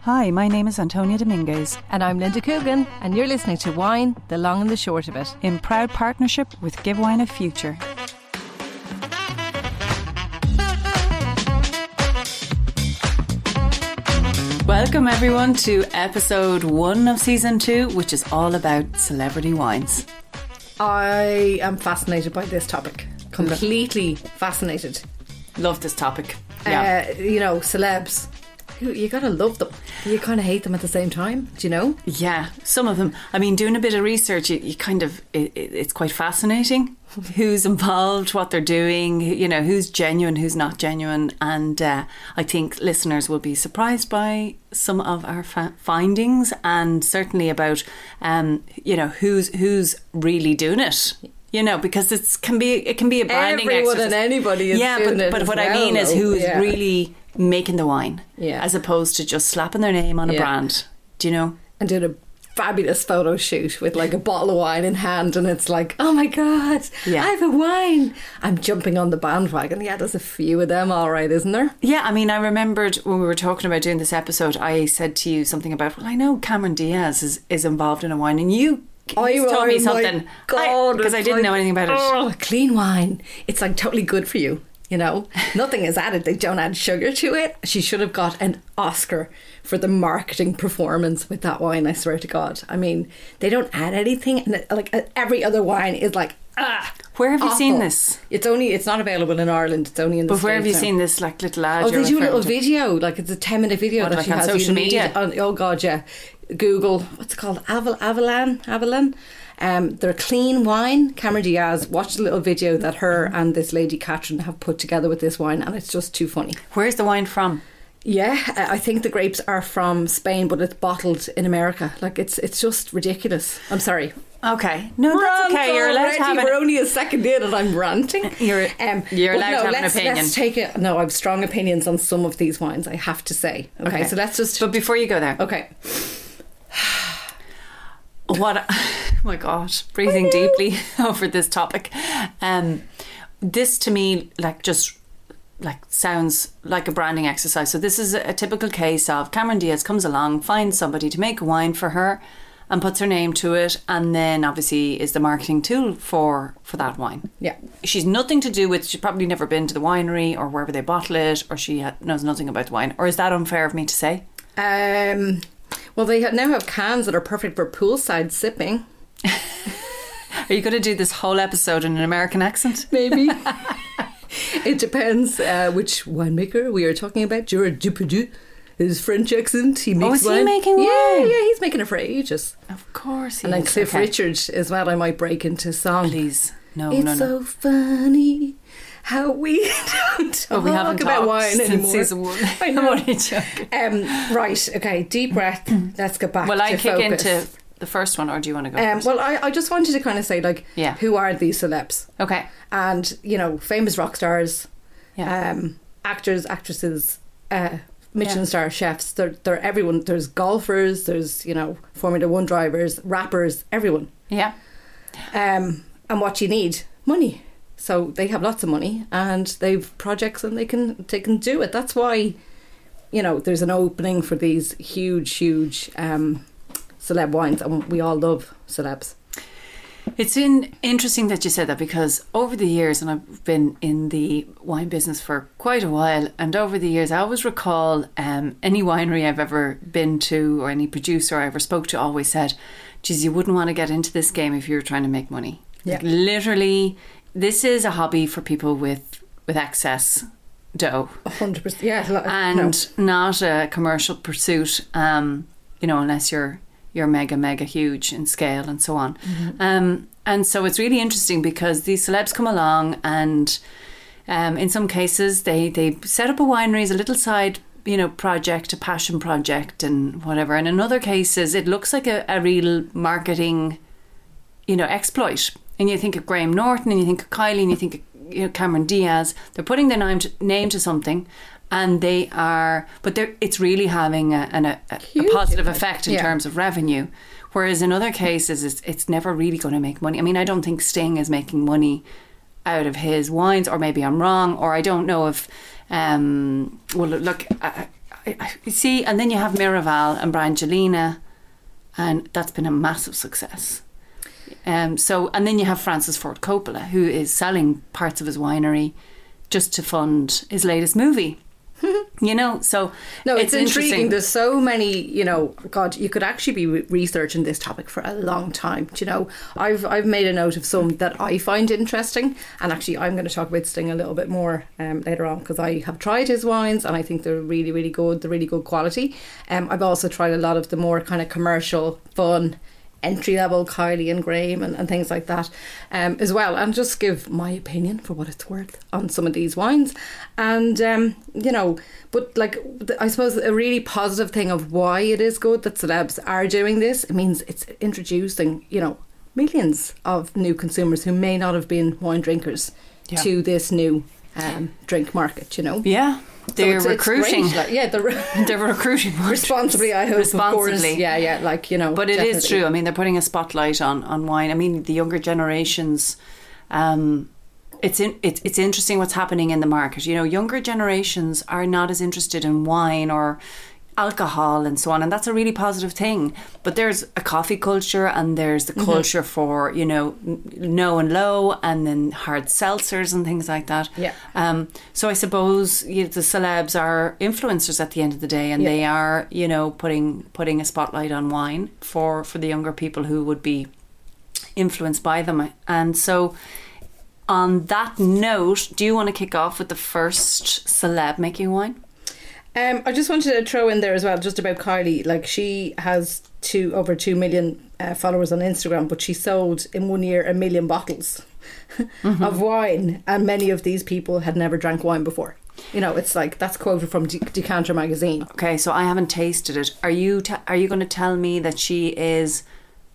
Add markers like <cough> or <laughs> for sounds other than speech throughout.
Hi, my name is Antonia Dominguez And I'm Linda Coogan, and you're listening to Wine, the long and the short of it. in proud partnership with Give Wine a Future. Welcome everyone to episode one of season two, which is all about celebrity wines. I am fascinated by this topic. Completely fascinated. Love this topic. Yeah. Uh, you know, celebs. You, you gotta love them. You kind of hate them at the same time. Do you know? Yeah, some of them. I mean, doing a bit of research, you, you kind of it, it, it's quite fascinating. <laughs> Who's involved, what they're doing, you know, who's genuine, who's not genuine, and uh, I think listeners will be surprised by some of our fa- findings, and certainly about, um, you know, who's who's really doing it. You know, because it's can be it can be a branding Everyone exercise. and anybody is yeah, doing but, but what I well, mean is who's Yeah. really making the wine, Yeah. as opposed to just slapping their name on a brand. Do you know? And did a fabulous photo shoot with like a bottle of wine in hand, and it's like, oh my god, Yeah. I have a wine. I'm jumping on the bandwagon. Yeah, there's a few of them, all right, isn't there? Yeah, I mean, I remembered when we were talking about doing this episode, I said to you something about, well, I know Cameron Diaz is, is involved in a wine, and you, I you told me something. God, Because I, it's didn't like, know anything about it. Oh, clean wine. It's like totally good for you. You know, <laughs> nothing is added. They don't add sugar to it. She should have got an Oscar for the marketing performance with that wine. I swear to God. I mean, they don't add anything, and like uh, every other wine is like ah. Where have you seen this? It's only. It's not available in Ireland. It's only in the. But where have you now. seen this like little ad? Oh, they do a little to? video, like it's a ten minute video What, that like she on has. social You media? on- oh God, yeah. Google what's it called? Aval Avaline Avaline. Um, they're clean wine. Cameron Diaz watched a little video that her and this lady Catherine have put together with this wine, and it's just too funny. Where's the wine from? Yeah, uh, I think the grapes are from Spain, but it's bottled in America. Like it's it's just ridiculous. I'm sorry. Okay. No, that's okay. You're allowed to have We're an, only a second in, and I'm ranting. <laughs> You're- um, you're allowed to have an opinion. Let's take it. No, I've strong opinions on some of these wines. I have to say. Okay, so let's just. But before you go there, okay. <sighs> what <laughs> oh my gosh breathing deeply <laughs> over this topic. Um this to me like just like sounds like a branding exercise. So this is a, typical case of cameron diaz comes along finds somebody to make a wine for her and puts her name to it and then obviously is the marketing tool for for that wine. Yeah. she's nothing to do with she's probably never been to the winery or wherever they bottle it or she knows nothing about the wine. Or is that unfair of me to say? Um. Well, they ha- now have cans that are perfect for poolside sipping. <laughs> are you going to do this whole episode in an american accent Maybe. <laughs> <laughs> it depends uh, which winemaker we are talking about. Gerard Depardieu, his French accent. He makes Oh, is he wine. making wine? yeah, yeah, he's making it for ages. of course he And then is. Cliff Okay. Richard as well. I might break into song. Please. No, It's no, no. so funny how we <laughs> don't talk Oh, we haven't about wine anymore. season one. <laughs> I <laughs> I'm only joking. Um, right, okay, deep breath. Let's get back Will to I kick focus. into the first one or do you want to go Um, first? well, I, I just wanted to kind of say, like, Yeah. who are these celebs? okay. And, you know, famous rock stars, Yeah. um, actors, actresses, uh, Michelin Yeah. star chefs. They're, they're everyone. There's golfers, there's, you know, Formula One drivers, rappers, everyone. yeah. Um, and what you need? Money. So they have lots of money and they've projects and they can they can do it. That's why, you know, there's an opening for these huge, huge um, celeb wines, and we all love celebs. It's in, interesting that you said that because over the years, and I've been in the wine business for quite a while, and over the years, I always recall um, any winery I've ever been to or any producer I ever spoke to always said, geez, you wouldn't want to get into this game if you were trying to make money. Yeah. Like, literally, this is a hobby for people with, with excess dough. hundred percent. Yeah, lo- and not a commercial pursuit. Um, you know, unless you're you're mega mega huge in scale and so on. Um, and so it's really interesting because these celebs come along and um, in some cases they they set up a winery as a little side you know project a passion project and whatever and in other cases it looks like a, a real marketing you know exploit and you think of Graham Norton and you think of Kylie and you think of you know, Cameron Diaz they're putting their name to, name to something and they are but they're it's really having a, an, a, a positive effect in Yeah. terms of revenue whereas in other cases it's, it's never really going to make money I mean I don't think Sting is making money out of his wines, or maybe I'm wrong, or I don't know if. Um, well, look, I, I, I, see, and then you have Miraval and Brian Brangelina, and that's been a massive success. Um, so, and then you have Francis Ford Coppola, who is selling parts of his winery just to fund his latest movie. <laughs> you know, so No, it's, intriguing. interesting. There's so many, you know, God, you could actually be re- researching this topic for a long time. Do you know, I've I've made a note of some that I find interesting, and actually, I'm going to talk about Sting a little bit more um, later on because I have tried his wines and I think they're really, really good. They're really good quality. Um, I've also tried a lot of the more kind of commercial, fun. Entry level Kylie and Graham and, and things like that um, as well, and just give my opinion for what it's worth on some of these wines. And, um, you know, but like, I suppose a really positive thing of why it is good that celebs are doing this, it means it's introducing, you know, millions of new consumers who may not have been wine drinkers Yeah. to this new um, drink market, you know. yeah, they're it's- it's recruiting. like, yeah, they're <laughs> they're recruiting <laughs> responsibly, I hope. Responsibly. Yeah, yeah, like, you know. But it is definitely. true. I mean, they're putting a spotlight on, on wine. I mean, the younger generations. Um, it's in, it's it's interesting what's happening in the market. You know, younger generations are not as interested in wine or alcohol and so on, and that's a really positive thing. But there's a coffee culture, and there's Mm-hmm. the culture for you know n- no and low, and then hard seltzers and things like that. Yeah. Um, so I suppose you the celebs are influencers at the end of the day, and Yeah. they are, you know, putting putting a spotlight on wine for for the younger people who would be influenced by them. And so, on that note, do you want to kick off with the first celeb making wine? Um, I just wanted to throw in there as well, just about Kylie. Like she has two over two million uh, followers on Instagram, but she sold in one year a million bottles of wine, and many of these people had never drank wine before. You know, it's like that's quoted from De- Decanter magazine. Okay, so I haven't tasted it. Are you t- are you going to tell me that she is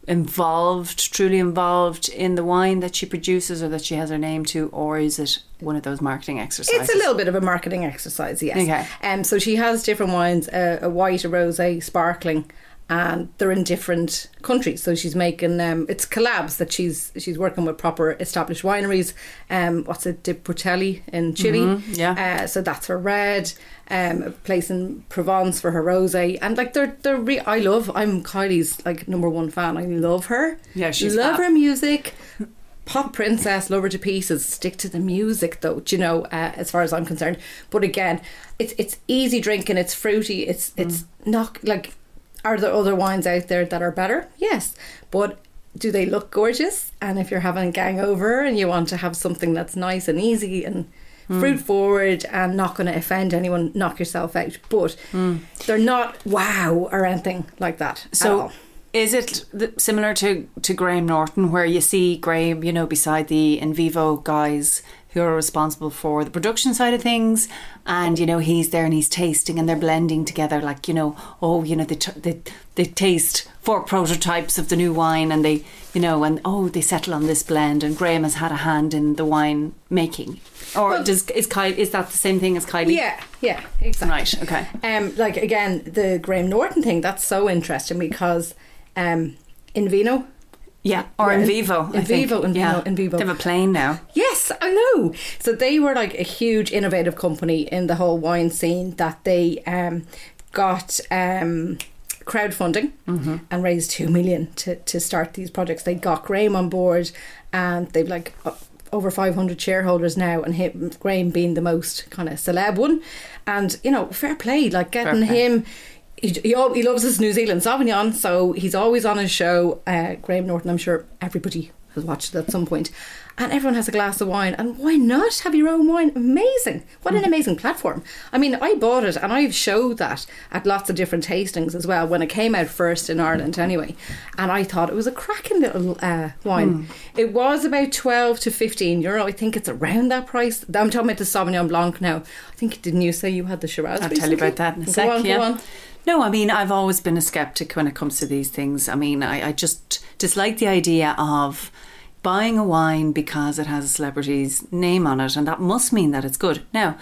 involved, truly involved in the wine that she produces, or that she has her name to, or is it one of those marketing exercises? It's a little bit of a marketing exercise, yes. Okay. Um, so she has different wines: uh, a white, a rosé, sparkling, and they're in different countries. So she's making um, it's collabs that she's she's working with proper established wineries. Um, what's it, De Portelli in Chile? Mm-hmm, yeah. Uh, so that's her red. Um, a place in Provence for her rosé, and like they're they're re- I love. I'm Kylie's like number one fan. I love her. Yeah, she's love fab. her music. Pop princess, love her to pieces. Stick to the music, though. Do you know? Uh, as far as I'm concerned, but again, it's it's easy drinking. It's fruity. It's it's not like. Are there other wines out there that are better? Yes, but do they look gorgeous? And if you're having a gang over and you want to have something that's nice and easy and hmm. fruit forward and not going to offend anyone, knock yourself out. But hmm. they're not wow or anything like that. at So, is it similar to to Graham Norton, where you see Graham, you know, beside the in vivo guys who are responsible for the production side of things, and you know he's there and he's tasting and they're blending together, like you know, oh, you know, they t- they they taste four prototypes of the new wine, and they, you know, and oh, they settle on this blend, and Graham has had a hand in the wine making, or Well- does is Kylie is that the same thing as Kylie? Yeah, yeah, exactly. Right. Okay. Um, like again, the Graham Norton thing that's so interesting because um, in Vino, Yeah. Or Yeah, in vivo. in I vivo, in yeah. vivo, in vivo. They have a plane now. yes, I know. So they were like a huge innovative company in the whole wine scene that they um, got um, crowdfunding and raised two million to to start these projects. They got Graham on board, and they've like. Over 500 shareholders now, and him, Graham being the most kind of celeb one. And, you know, fair play, like getting play. him he, he, he loves his New Zealand Sauvignon, so he's always on his show. Uh, Graham Norton, I'm sure everybody has watched it at some point. And everyone has a glass of wine, and why not have your own wine? Amazing! What an amazing platform. I mean, I bought it, and I've showed that at lots of different tastings as well when it came out first in Ireland, anyway. And I thought it was a cracking little uh, wine. It was about 12 to 15 euro. I think it's around that price. I'm talking about the Sauvignon Blanc now. I think, didn't you say you had the Shiraz? I'll tell you about that in a Go sec. on, go on. No, I mean, I've always been a skeptic when it comes to these things. I mean, I, I just dislike the idea of buying a wine because it has a celebrity's name on it, and that must mean that it's good. Now,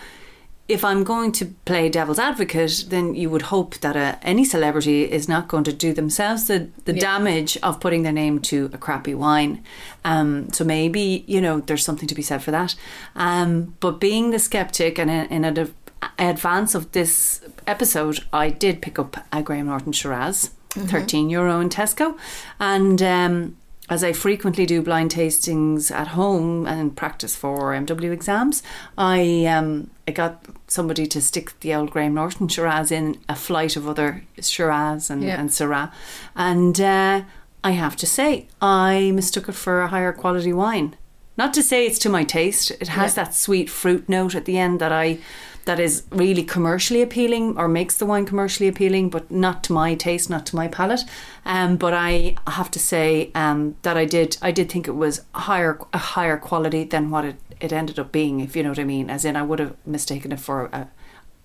if I'm going to play devil's advocate, then you would hope that uh any celebrity is not going to do themselves the, the Yeah. damage of putting their name to a crappy wine. Um, so maybe, you know, there's something to be said for that. Um, but being the skeptic and in, in ad- advance of this episode, I did pick up a Graham Norton Shiraz, 13 euro in Tesco. And um, as I frequently do blind tastings at home and practice for MW exams, I um, I got somebody to stick the old Graham Norton Shiraz in a flight of other Shiraz and, Yeah. and Syrah. And uh, I have to say, I mistook it for a higher quality wine. Not to say it's to my taste. It has Yeah. that sweet fruit note at the end that I that is really commercially appealing or makes the wine commercially appealing, but not to my taste, not to my palate. Um, but I have to say um, that I did I did think it was higher a higher quality than what it, it ended up being, if you know what I mean. As in I would have mistaken it for a,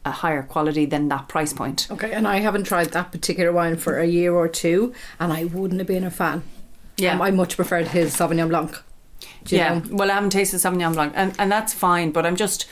a higher quality than that price point. Okay, and I haven't tried that particular wine for a year or two, and I wouldn't have been a fan. Yeah. Um, I much preferred his Sauvignon Blanc. Yeah. know? Well, I haven't tasted Sauvignon Blanc, and, and that's fine. But I'm just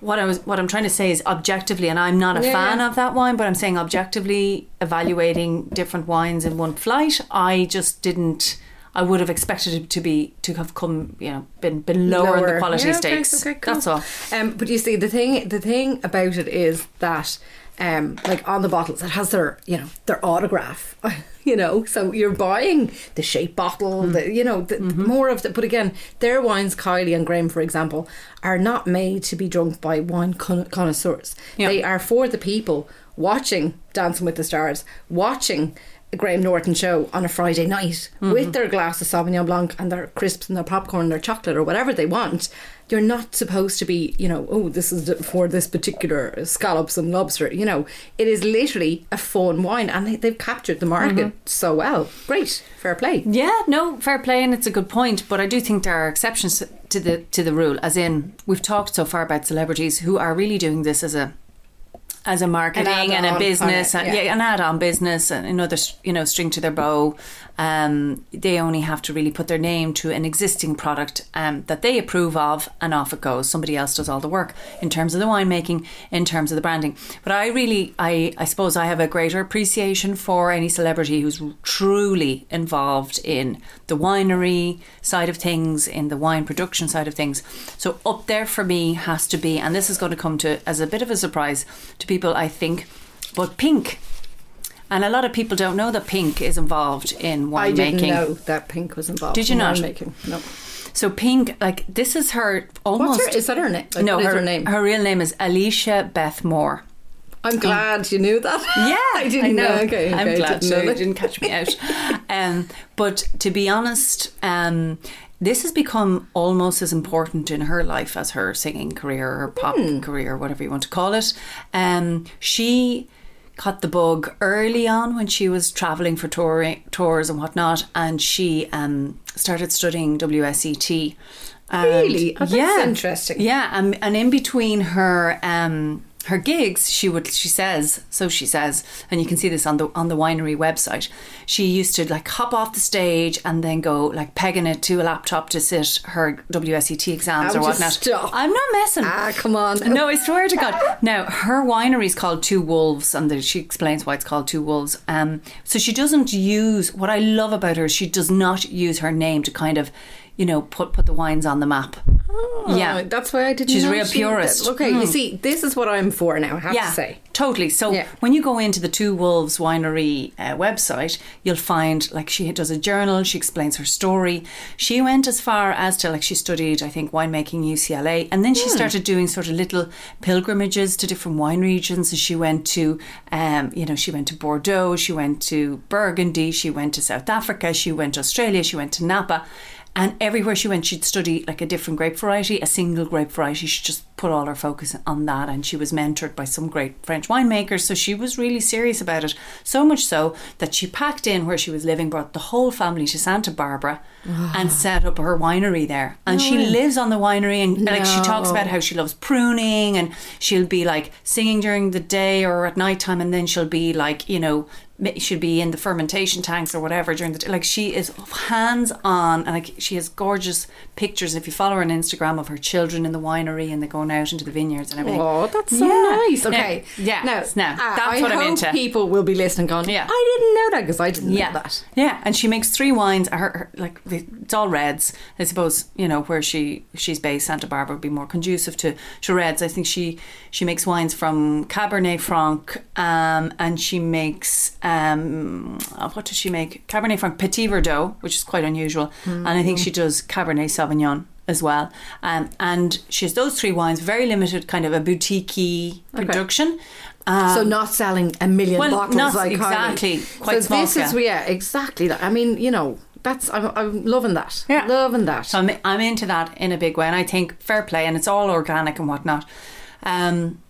what I was what I'm trying to say is objectively, and I'm not a Yeah, fan yeah. of that wine, but I'm saying objectively evaluating different wines in one flight. I just didn't. I would have expected it to be to have come, you know, been been lower, in the quality Yeah, okay, stakes. okay, cool. That's all. Um, but you see, the thing, the thing about it is that, um, like on the bottles, it has their, you know, their autograph. <laughs> You know, so you're buying the shape bottle, Mm. the, you know, the, Mm-hmm. more of the. But again, their wines, Kylie and Graham, for example, are not made to be drunk by wine con- connoisseurs. Yeah. They are for the people watching Dancing with the Stars, watching Graham Norton show on a Friday night Mm-hmm. with their glass of Sauvignon Blanc and their crisps and their popcorn and their chocolate or whatever they want. You're not supposed to be, you know, oh, this is for this particular scallops and lobster. You know, it is literally a fun wine and they, they've captured the market Mm-hmm. so well. Great, fair play. Yeah, no, fair play, and it's a good point. But I do think there are exceptions to the to the rule. As in, we've talked so far about celebrities who are really doing this as a as a marketing and a business, and, yeah. yeah, an add-on business, and another you know string to their bow. Um, they only have to really put their name to an existing product um, that they approve of, and off it goes. Somebody else does all the work in terms of the winemaking, in terms of the branding. But I really, I, I suppose, I have a greater appreciation for any celebrity who's truly involved in the winery side of things, in the wine production side of things. So up there for me has to be, and this is going to come to as a bit of a surprise to people, I think, but Pink. And a lot of people don't know that Pink is involved in I didn't know that Pink was involved. Did you in not? Winemaking. No. So Pink, like this is her almost. What's her, is that her name? Like, no, her, her name? her real name is Alicia Beth Moore. I'm glad you knew that. <laughs> Yeah, <laughs> I didn't know. Okay, I'm glad didn't know that. didn't catch me out. <laughs> um, but to be honest, um, this has become almost as important in her life as her singing career, her pop Hmm. career, whatever you want to call it. Um, she caught the bug early on when she was traveling for touring, tours and whatnot, and she um, started studying WSET. And Really? Oh, that's interesting. Yeah, and, and in between her um, her gigs, she would she says so she says, and you can see this on the on the winery website. She used to like hop off the stage and then go like pegging it to a laptop to sit her WSET exams or whatnot. stop. I'm not messing. Ah, come on. <laughs> No, I swear to God. Now, her winery is called Two Wolves, and the, she explains why it's called Two Wolves. Um, so she doesn't use what I love about her. is She does not use her name to kind of, you know, put put the wines on the map. yeah, Oh, that's why I didn't. She's a real purist. okay, you Mm. see, this is what I'm for now. I have yeah, to say. totally. So Yeah. when you go into the Two Wolves Winery uh, website, you'll find like she does a journal. She explains her story. She went as far as to like she studied, I think, winemaking UCLA, and then Hmm. she started doing sort of little pilgrimages to different wine regions. So she went to, um, you know, she went to Bordeaux, she went to Burgundy, she went to South Africa, she went to Australia, she went to Napa. And everywhere she went, she'd study like a different grape variety, a single grape variety. She just put all her focus on that. And she was mentored by some great French winemakers. So she was really serious about it. So much so that she packed in where she was living, brought the whole family to Santa Barbara <sighs> and set up her winery there. And she lives on the winery and like she talks about how she loves pruning and she'll be like singing during the day or at nighttime and then she'll be like, you know, should be in the fermentation tanks or whatever during the like she is hands on and like she has gorgeous pictures if you follow her on Instagram of her children in the winery and they're going out into the vineyards and everything Oh, that's so Yeah. nice. Now- Okay. yeah, Now, now, uh, that's I what I'm into. people will be listening going, Yeah. I didn't know that because I didn't yeah, know that. Yeah, and she makes three wines. Her, her like it's all reds. I suppose you know where she she's based. Santa Barbara would be more conducive to, to reds. I think she she makes wines from Cabernet Franc, um, and she makes um, uh, what does she make? Cabernet Franc Petit Verdot, which is quite unusual, and I think she does Cabernet Sauvignon as well. Um, and she has those three wines, very limited, kind of a boutique production. Um, so not selling a million well, bottles not like exactly, Harley. quite so small this is yeah exactly that. I mean you know that's I'm, I'm loving that. Yeah. loving that. So I'm, I'm into that in a big way, and I think fair play, and it's all organic and whatnot. Um,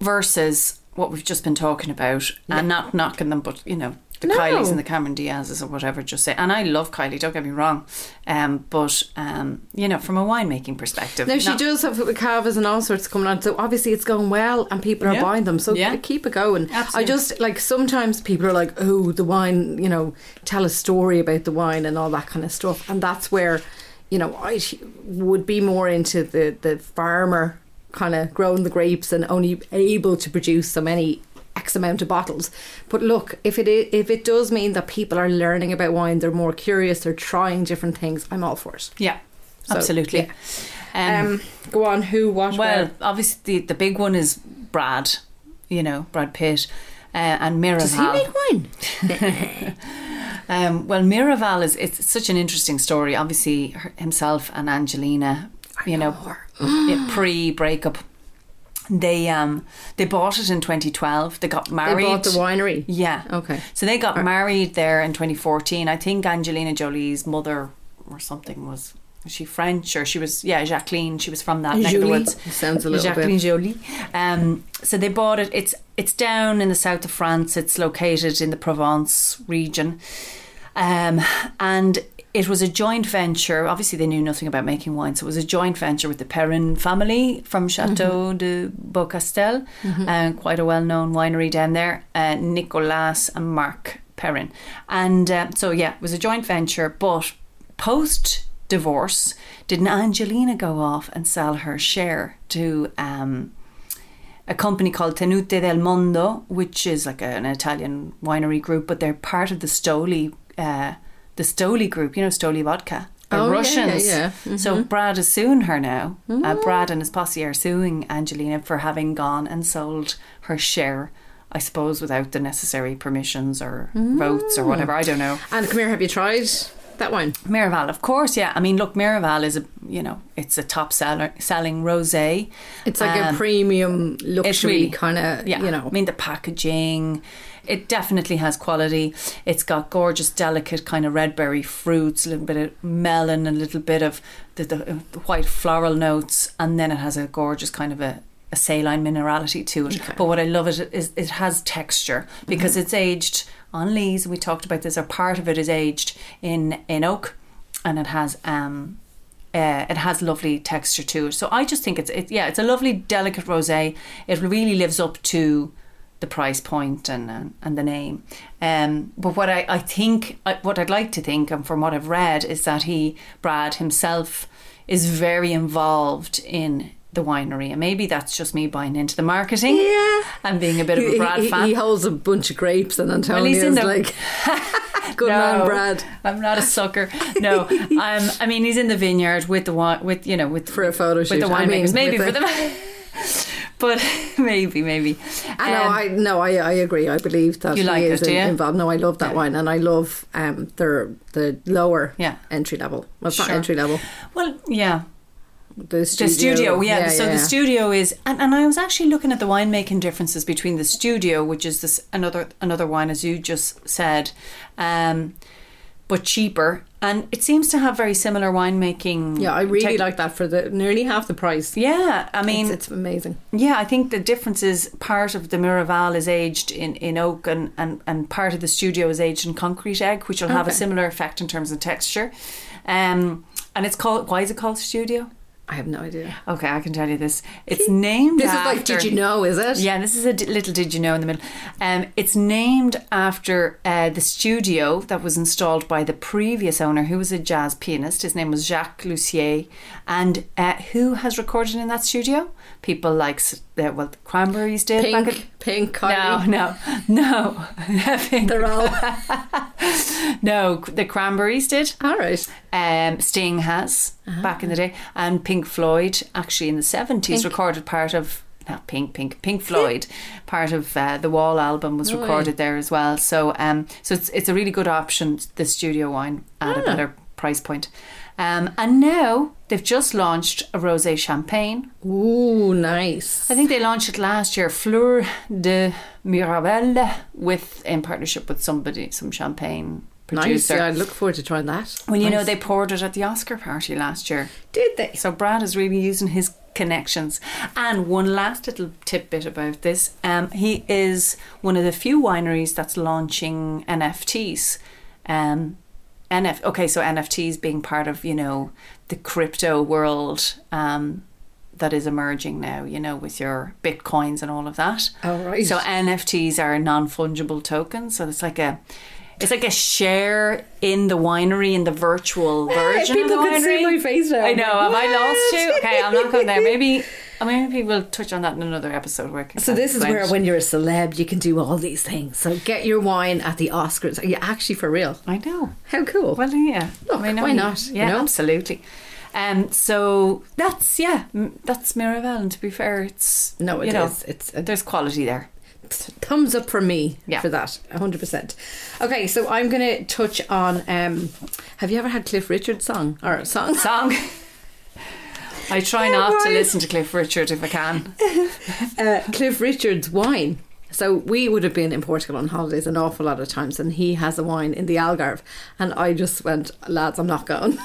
versus what we've just been talking about, and not knocking them, but you know the No. Kylies and the Cameron Diaz's or whatever. Just say, and I love Kylie. Don't get me wrong, um, but um, you know from a winemaking perspective, Now she not- does have cavas and all sorts coming on, so obviously it's going well, and people are Yeah. buying them. So Yeah. keep it going. Absolutely. I just like sometimes people are like, "Oh, the wine," you know, tell a story about the wine and all that kind of stuff, and that's where, you know, I would be more into the the farmer kind of growing the grapes and only able to produce so many X amount of bottles. But look, if it i- if it does mean that people are learning about wine, they're more curious, they're trying different things. I'm all for it. yeah, So, absolutely. Um, Um, go on. Who? What? well, where? obviously the, the big one is Brad, you know Brad Pitt, uh, and Miraval. Does he make wine? <laughs> Um, well, Miraval is it's such an interesting story. Obviously, her, himself and Angelina, you know, <gasps> yeah, pre-breakup, they um they bought it in 2012. They got They married. bought the winery. Yeah. Okay. So they got married there in 2014. I think Angelina Jolie's mother or something was. Was she French or she was yeah Jacqueline she was from that neck of the woods Sounds a little Jacqueline bit. Jolie um, so they bought it it's it's down in the south of France it's located in the Provence region um, and it was a joint venture. Obviously, they knew nothing about making wine, so it was a joint venture with the Perrin family from Chateau de Beaucastel, uh, quite a well-known winery down there. Uh, Nicolas and Marc Perrin, and uh, so yeah, it was a joint venture. But post divorce, didn't Angelina go off and sell her share to? Um, a company called Tenute del Mondo, which is like a, an Italian winery group, but they're part of the Stoli, uh, the Stoli group. You know, Stoli vodka. They're Oh, Russians. yeah, yeah. So Brad is suing her now. Uh, Brad and his posse are suing Angelina for having gone and sold her share. I suppose without the necessary permissions or votes or whatever. I don't know. And come here, have you tried that wine? Miraval, of course, yeah. I mean, look, Miraval is a you know it's a top seller selling rosé. It's like Um, a premium luxury really- kind of, yeah, you know. I mean the packaging, it definitely has quality. It's got gorgeous, delicate kind of red berry fruits, a little bit of melon, and a little bit of the, the, the white floral notes, and then it has a gorgeous kind of a, a saline minerality to it. But what I love it is it has texture because it's aged on lees. We talked about this. Or part of it is aged in in oak, and it has um uh, it has lovely texture to it. So I just think it's it, yeah, it's a lovely delicate rosé. It really lives up to the price point and and, and the name. Um, but what I I think what I'd like to think, and from what I've read, is that he Brad himself is very involved in the winery, and maybe that's just me buying into the marketing. Yeah. and being a bit of a Brad he- fan. he holds a bunch of grapes, and Well, Antonio's the- like, <laughs> "Good man, Brad." I'm not a sucker. No, um, I mean he's in the vineyard with the wine, with you know with For a photo with shoot. the I mean, winemakers, maybe for the. <laughs> <laughs> but <laughs> maybe, maybe. I know, Um, I no, I, I agree. I believe that You like is it, do you? involved. No, I love that Yeah. wine, and I love um the the lower Yeah. entry level. Well, it's not entry level. Well, yeah, The studio. the studio. Yeah, so yeah. the studio is, and, and I was actually looking at the winemaking differences between the studio, which is this another another wine, as you just said, um, but cheaper, and it seems to have very similar winemaking. Yeah, I really tech- like that for the nearly half the price. Yeah, I mean, it's, it's amazing. Yeah, I think the difference is part of the Miraval is aged in, in oak and, and, and part of the studio is aged in concrete egg, which will have a similar effect in terms of texture. Um, and it's called, why is it called studio? I have no idea. Okay, I can tell you this. It's named This is like, did you know? Is it? Yeah, this is a d- little did you know in the middle. Um, it's named after uh, the studio that was installed by the previous owner, who was a jazz pianist. His name was Jacques Loussier, and uh, who has recorded in that studio? People like uh, well, the Cranberries did. Pink, back at- pink, no, Kylie. no, no. Pink. <laughs> They're all <laughs> no, the Cranberries did. all right. Um, Sting has Uh-huh. back in the day, and Pink Floyd actually in the seventies recorded part of not Pink Pink Pink Floyd, part of uh, the Wall album was No way. recorded there as well. So um, so it's it's a really good option. The studio wine at a Ah. better price point. Um, and now they've just launched a rosé champagne. Ooh, nice. I think they launched it last year, Fleur de Miraval, with in partnership with somebody, some champagne producer. Nice. Yeah, I look forward to trying that. Well, you know, they poured it at the Oscar party last year. did they? So Brad is really using his connections. And one last little tidbit about this: um, he is one of the few wineries that's launching NFTs. Um, NF. Okay, so NFTs being part of you know the crypto world. Um, that is emerging now, you know, with your bitcoins and all of that. Oh, right. So NFTs are non fungible tokens. So it's like a it's like a share in the winery in the virtual version people of the can see winery. my face now. I know. Have I lost you? Okay, I'm not going there. Maybe. I mean, maybe we'll touch on that in another episode. Where So this is where, it. when you're a celeb, you can do all these things. So get your wine at the Oscars. Are you actually for real? I know. How cool! Well, yeah. Look, I mean, why not, you Yeah, know? absolutely. Um, so that's yeah, that's Miraval. And to be fair, it's no, it you know, is. It's a there's quality there. thumbs up for me Yeah. for that. hundred percent. Okay, so I'm going to touch on. Um, have you ever had Cliff Richard song or song? Song. <laughs> I try not to listen to Cliff Richard if I can. <laughs> uh, Cliff Richard's wine. So we would have been in Portugal on holidays an awful lot of times, and he has a wine in the Algarve, and I just went, lads, <laughs> I'm not going.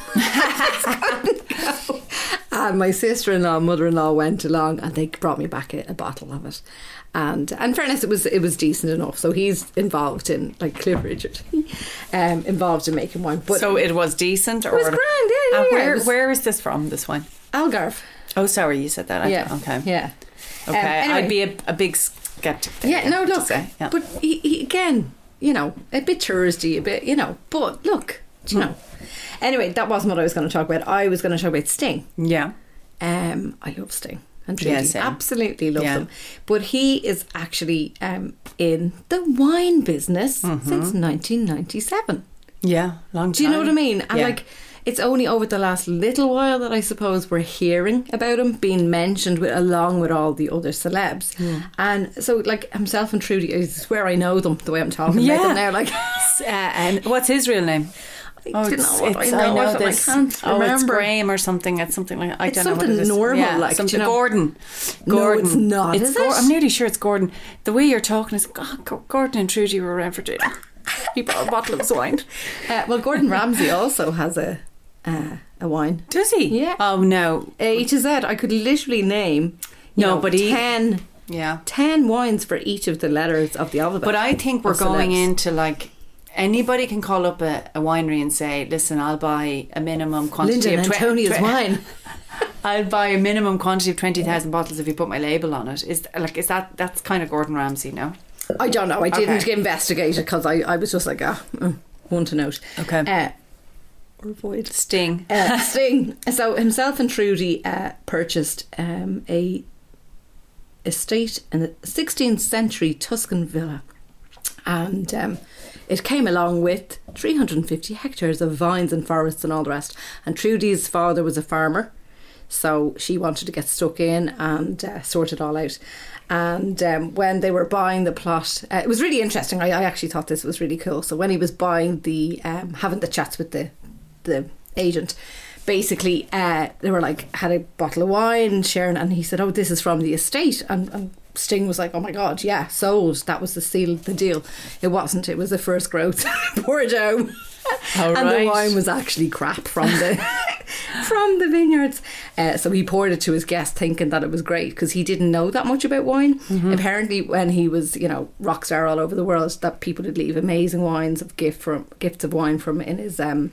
and my sister-in-law, mother-in-law went along, and they brought me back a, a bottle of it. And, and fairness, it was it was decent enough. So he's involved in like Cliff Richard, <laughs> um, involved in making wine. But so it was decent, or was grand, yeah, yeah, And yeah, where was- where is this from? This wine? Algarve, Oh, sorry, you said that. I yeah, okay. yeah. Okay, Um, anyway. I'd be a, a big skeptic. There, Yeah, no, look, say. Yeah. but he, he, again, you know, a bit touristy, a bit, you know, but look, do Hmm. you know. Anyway, that wasn't what I was going to talk about. I was going to talk about Sting. yeah, Um, I love Sting. And Yeah, same. absolutely love Yeah. them. But he is actually um, in the wine business Mm-hmm. since 1997. yeah, long time. Do you know what I mean? And Yeah. like, it's only over the last little while that I suppose we're hearing about him being mentioned with, along with all the other celebs. And so, like himself and Trudie, I swear I know them the way I'm talking Yeah. about them now. Like, <laughs> Uh, and what's his real name? I don't know what I it's- know. I, this. I can't oh, remember. it's Graham or something. It's something like I It's don't know what something it is. normal, Yeah, like, something you know? Gordon. No, it's not, It's is Gor- it? I'm nearly sure it's Gordon. The way you're talking is God, Gordon and Trudie were around for dinner. <laughs> He brought a bottle of wine. <laughs> Uh, well, Gordon Ramsay also has a uh, a wine. Does he? Yeah. Oh no. A to Z. I could literally name you No, know, but he- 10, Yeah. 10 wines for each of the letters of the alphabet. But I think we're going celebs. into like anybody can call up a, a winery and say, "Listen, I'll buy a minimum quantity of and twe- Antonia's twe- wine. <laughs> I'll buy a minimum quantity of twenty thousand bottles if you put my label on it." Is like is that that's kind of Gordon Ramsay now? I don't know. I didn't Okay. investigate it because I, I was just like, ah, mm, one to note. Okay. Uh, or avoid. Sting. Uh, Sting. So himself and Trudie uh, purchased um, a estate in the 16th century Tuscan villa, and um, it came along with 350 hectares of vines and forests and all the rest. And Trudie's father was a farmer, so she wanted to get stuck in and uh, sort it all out. And um, when they were buying the plot, uh, it was really interesting. I, I actually thought this was really cool. So when he was buying the, um, having the chats with the the agent, basically uh, they were like had a bottle of wine sharing, and he said, "Oh, this is from the estate," and. and Sting was like, "Oh my god, yeah, sold. That was the seal, of the deal. It wasn't. It was the first growth <laughs> Bordeaux, All and the wine was actually crap from the <laughs> from the vineyards. Uh, so he poured it to his guest, thinking that it was great because he didn't know that much about wine. Mm-hmm. Apparently, when he was you know rock star all over the world, that people would leave amazing wines of gift from gifts of wine from in his um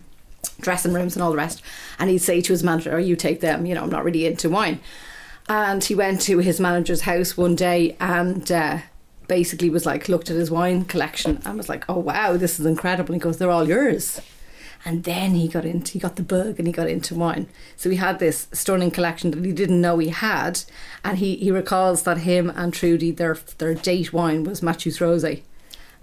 dressing rooms and all the rest. And he'd say to his manager, "Oh, you take them. You know, I'm not really into wine." And he went to his manager's house one day and. Uh, basically was like looked at his wine collection and was like oh wow this is incredible and he goes they're all yours and then he got into he got the bug and he got into wine so he had this stunning collection that he didn't know he had and he, he recalls that him and Trudie their their date wine was Mateus Rosé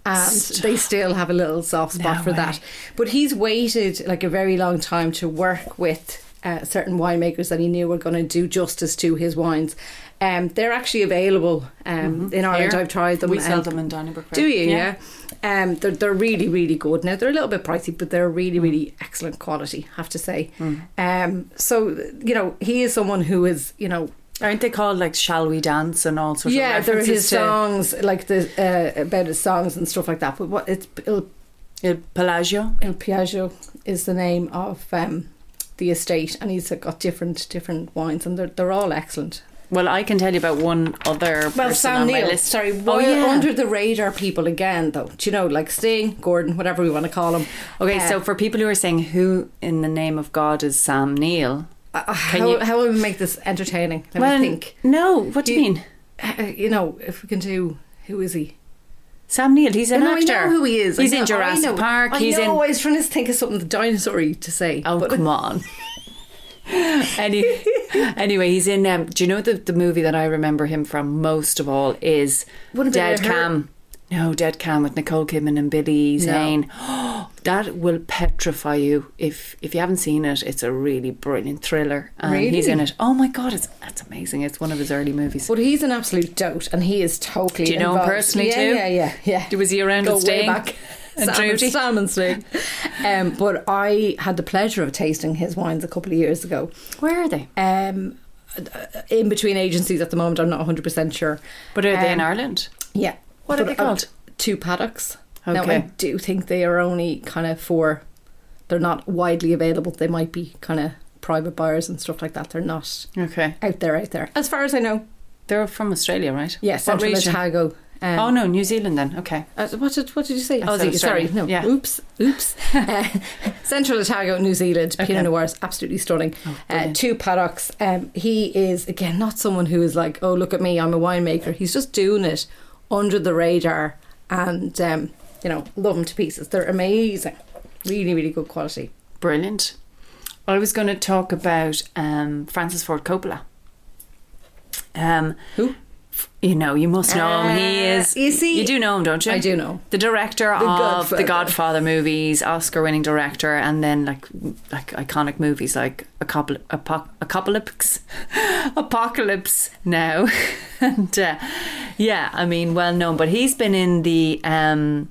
and they still have a little soft spot No for way. that but he's waited like a very long time to work with uh, certain winemakers that he knew were going to do justice to his wines um, they're actually available um, in Ireland Here, I've tried them We sell them in Donnybrook. do you? Yeah. Um, they're they're really really good. Now they're a little bit pricey, but they're really really excellent quality. I have to say. Um, so you know he is someone who is you know Aren't they called like "Shall We Dance" and all sorts yeah of there are his to songs like the uh, about his songs and stuff like that. But what it's Il, Il Palagio? Il Palagio is the name of um, the estate, and he's got different different wines, and they're they're all excellent. Well, I can tell you about one other Well, Sam Neill. Sorry, oh we're yeah. under the radar people again, though. Do you know, like Sting, Gordon, whatever we want to call them. Okay, Uh, so for people who are saying who in the name of God is Sam Neill, Uh, Can how, you- how will we make this entertaining? Let well, me think. no, what do you, You- mean? Uh, you know, if we can do, who is he? Sam Neill, he's an no, actor. I know who he is. He's know- in Jurassic. Park. I he's know. in. I was trying to think of something dinosaur to say. Oh but- come on. <laughs> Any, anyway, he's in. Um, do you know the the movie that I remember him from most of all is Dead? Calm. No, Dead Calm with Nicole Kidman and Billy No. Zane. <gasps> that will petrify you if if you haven't seen it. It's a really brilliant thriller, and he's in it. Oh my god, it's that's amazing. It's one of his early movies. But he's an absolute dote, and he is totally. Do you know him personally yeah, too? Yeah, yeah, yeah. Was he around Go at way Sting? back. And Trudie? And Sting. <laughs> Um, but I had the pleasure of tasting his wines a couple of years ago. Where are they? Um, in between agencies at the moment, I'm not 100 percent sure. But are they in Um, Ireland? Yeah. What are they called? two paddocks. Now, I do think they are only kind of for, they're not widely available. They might be kind of private buyers and stuff like that. They're not Okay, out there, out there. As far as I know. they're from Australia, right? Yeah, Central? Otago. Um, oh no, New Zealand then. Okay. uh, what did what did you say? Said Sorry, no. Yeah. Oops, oops. <laughs> uh, Central Otago, New Zealand. Okay. Pinot Noir is absolutely stunning. Oh, uh, two paddocks. Um, he is again not someone who is like, oh look at me, I'm a winemaker. He's just doing it under the radar, and um, you know, love them to pieces. They're amazing, really, really good quality. Brilliant. I was going to talk about um, Francis Ford Coppola. Um, Who? You know, you must know him. He Uh, is. you see- you do know him, don't you? I do know. The director of Godfather. the Godfather movies, Oscar-winning director, and then like like iconic movies like Acopol- Apoc- Apocalypse, <laughs> Apocalypse Now, <laughs> and uh, yeah, I mean, well known. But he's been in the um,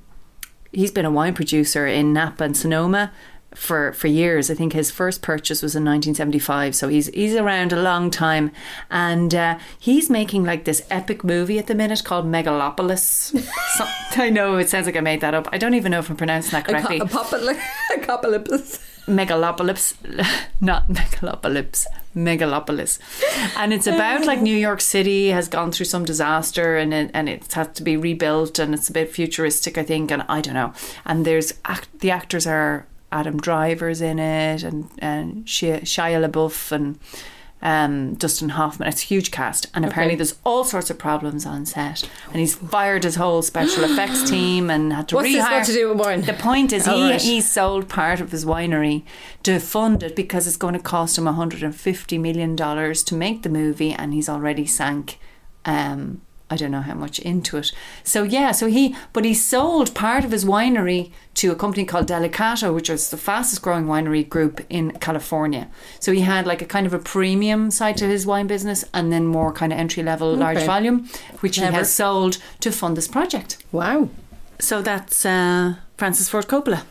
he's been a wine producer in Napa and Sonoma for for years. I think his first purchase was in 1975, so he's he's around a long time, and uh, he's making like this epic movie at the minute called Megalopolis. <laughs> so, I know it sounds like I made that up. I don't even know if I'm pronouncing that correctly. <laughs> Apocalypse. Megalopolis, <laughs> not Megalopolis, Megalopolis, and it's about like New York City has gone through some disaster and it, and it's had to be rebuilt and it's a bit futuristic, I think, and I don't know. And there's act, the actors are Adam Driver's in it and and Shia, Shia LaBeouf and. Um, Dustin Hoffman. It's a huge cast, and apparently Okay. there's all sorts of problems on set. And he's fired his whole special effects <gasps> team and had to What's rehire. this got to do with wine? The point is, <laughs> Oh, he, right. he sold part of his winery to fund it because it's going to cost him $150 million to make the movie, and he's already sank. Um, I don't know how much into it. So yeah, so he, but he sold part of his winery to a company called Delicato, which is the fastest growing winery group in California. So he had like a kind of a premium side to his wine business, and then more kind of entry level, large volume, which he has sold to fund this project. Wow, So that's uh, Francis Ford Coppola.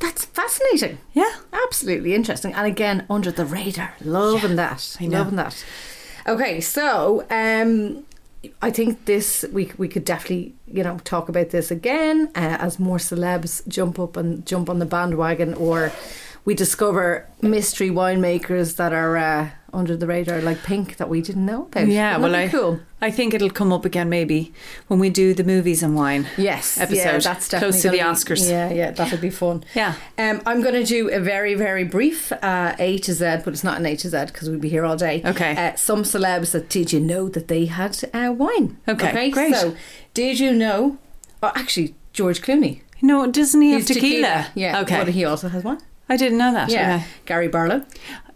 that's fascinating. Yeah. Absolutely interesting. And again, under the radar. Loving that. I know. Loving that. Okay, so um I think this we we could definitely you know talk about this again uh, as more celebs jump up and jump on the bandwagon, or we discover mystery winemakers that are uh, under the radar, like Pink, that we didn't know about. Yeah, Wouldn't well, I cool. I think it'll come up again maybe when we do the movies and wine. Yes, episode, yeah, that's definitely close to the gonna be- Oscars. Yeah, yeah, that'll be fun. Yeah. Um, I'm going to do a very, very brief uh, A to Z, but it's not an A to Z because we'd be here all day. Okay. Uh, some celebs that did you know that they had uh, wine? Okay, great. So, did you know? Oh, actually, George Clooney. No, doesn't he have He's tequila? Yeah. Okay. But he also has wine. I didn't know that. Yeah. Okay. Gary Barlow.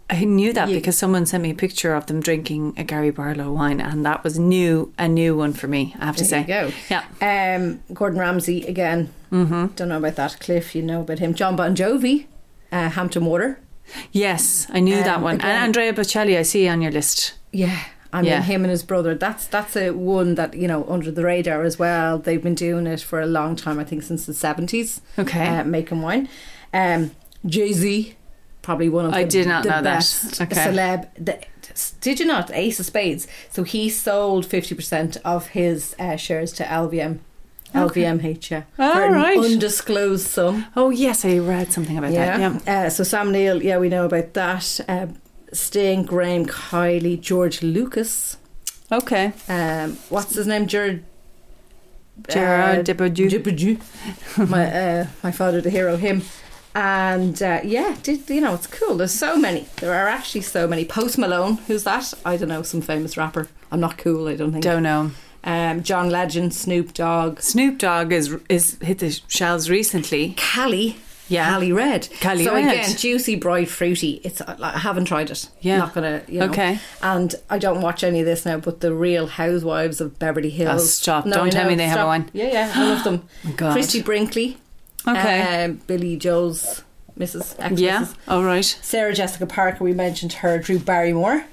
I knew that because someone sent me a picture of them drinking a Gary Barlow wine, and that was new, a new one for me. I have to There say. you go. Yeah. Um, Gordon Ramsay again. Mm-hmm. Don't know about that. Cliff, you know about him. John Bon Jovi. Uh, Hampton Water. Yes, I knew that Um, one. again- and Andrea Bocelli, I see on your list. Yeah. I mean, Yeah. him and his brother. That's that's a one that you know under the radar as well. They've been doing it for a long time. I think since the seventies. Okay. uh, making wine. Um, Jay Z, probably one of I the, did not the know that. Okay. celeb. The, did you not? Ace of Spades. So he sold fifty percent of his uh, shares to LVM. LVMH, yeah. All right. undisclosed sum. Oh yes, I read something about that. Yeah. Yeah. Uh, so Sam Neill, yeah, we know about that. Uh, Sting, Graham, Kylie, George Lucas. Okay. Um, what's his name? Gerard. Gerard Depardieu. Depardieu. my uh, my father, the hero, him. And uh, yeah, did, you know it's cool. There's so many. There are actually so many. Post Malone, who's that? I don't know. Some famous rapper. I'm not cool. I don't think. Don't know. Um, John Legend, Snoop Dogg, Snoop Dogg is is hit the shelves recently. Cali. Yeah. Cali Red. Cali so Red. again, juicy, bright, fruity. It's uh, like, I haven't tried it. Yeah. not gonna. You know. Okay. And I don't watch any of this now. But the Real Housewives of Beverly Hills. Oh, stop. I Don't tell me they have a stop. one. Yeah, yeah, I love them. <gasps> God. Christie Brinkley. Okay. Um, Billy Joel's Mrs. Ex yeah. Mrs. All right. Sarah Jessica Parker. We mentioned her. Drew Barrymore.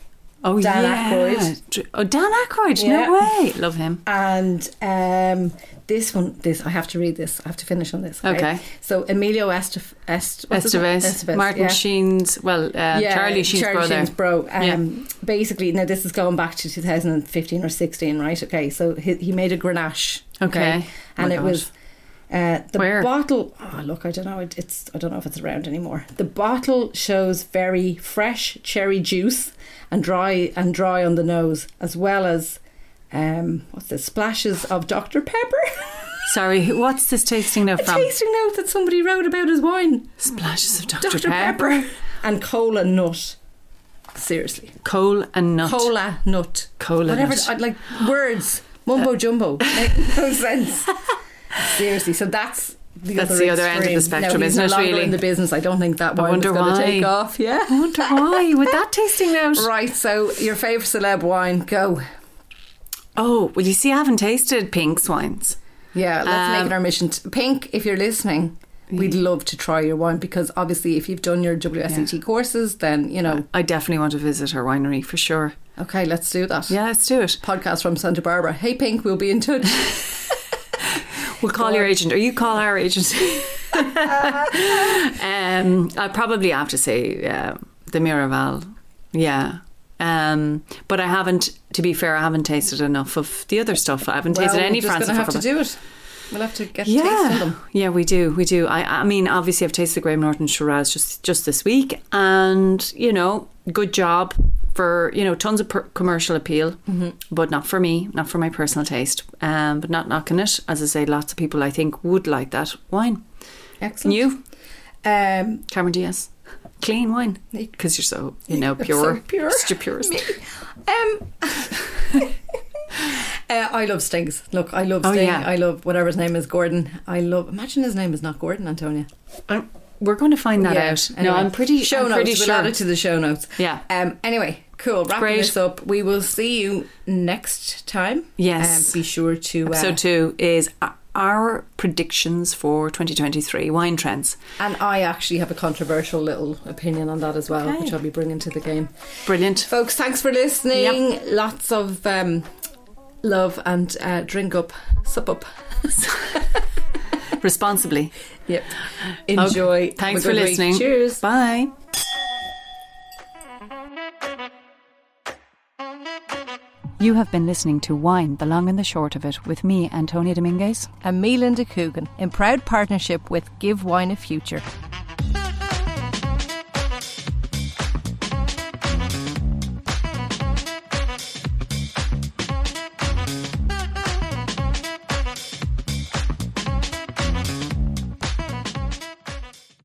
Oh Dan yeah. Aykroyd. Oh Dan Aykroyd. Yeah. No way. Love him. And um, this one, this I have to read this. I have to finish on this. Okay. So Emilio Estef- Est- what's his name? Estevez. Estevez, Martin yeah. Sheen's. Well, uh, Charlie Sheen's Charlie brother. Sheen's bro. Um, Yeah. Basically, now this is going back to 2015 or 16, right? Okay, so he, he made a Grenache. Okay. and My it was uh, the Where? bottle. Oh, look, I don't know. It, it's I don't know if it's around anymore. The bottle shows very fresh cherry juice and dry and dry on the nose, as well as um, what's this? Splashes of Dr Pepper. <laughs> Sorry. What's this tasting note a from? tasting note that somebody wrote about his wine. Splashes of Dr. Dr Pepper. Pepper and cola nut. Seriously. cola and nut. Cola nut. Cola Whatever. nut. I'd like words. Mumbo jumbo. Make no <laughs> sense. Seriously. So that's the That's other the other end of the spectrum, now, isn't it, really? in the business. I don't think that wine wonder going to take off. Yeah. I wonder why with that <laughs> tasting note. Right. So your favourite celeb wine? Go. Oh, well, you see, I haven't tasted Pink's wines. Yeah. Let's make Um, it our mission. To, Pink, if you're listening. We'd love to try your wine because obviously, if you've done your WSET courses, then you know. I definitely want to visit her winery for sure. Okay, let's do that. Yeah, let's do it. Podcast from Santa Barbara. Hey, Pink, we'll be in touch. <laughs> We'll call your agent, or you call our agent. <laughs> <laughs> um, I probably have to say uh, the Miraval. Yeah. Um, but I haven't, to be fair, I haven't tasted enough of the other stuff. I haven't tasted well, any we're gonna have to do it. We'll have to get Yeah, them. yeah, we do, we do. I, I mean, obviously, I've tasted the Graham Norton Shiraz just just this week, and you know, good job for you know tons of per- commercial appeal, Mm-hmm. but not for me, not for my personal taste. Um, but not knocking it, as I say, lots of people I think would like that wine. Excellent. You, Um, Cameron Diaz, clean wine because you're so you know pure, so pure. Just your purest. um, <laughs> uh, I love Stings. Look, I love Oh, yeah. I love whatever his name is, Gordon. I love. Imagine his name is not Gordon, Antonia. Um, We're going to find that Yeah, out. anyway. No, I'm pretty. Show I'm notes. pretty we'll sure. add it to the show notes. Yeah. Um. Anyway, cool. Wrapping Great. this up. We will see you next time. Yes. Um, be sure to. Uh, Episode two is our predictions for 2023 wine trends. and I actually have a controversial little opinion on that as well, Okay. which I'll be bringing to the game. Brilliant. Folks, thanks for listening. Lots of um, love and uh, drink up, sup up. <laughs> Responsibly. Yep. Enjoy. Okay. Thanks Have for a good week. listening. Cheers. Bye. You have been listening to Wine, the Long and the Short of It, with me, Antonia Dominguez. And me, Linda Coogan, in proud partnership with Give Wine a Future.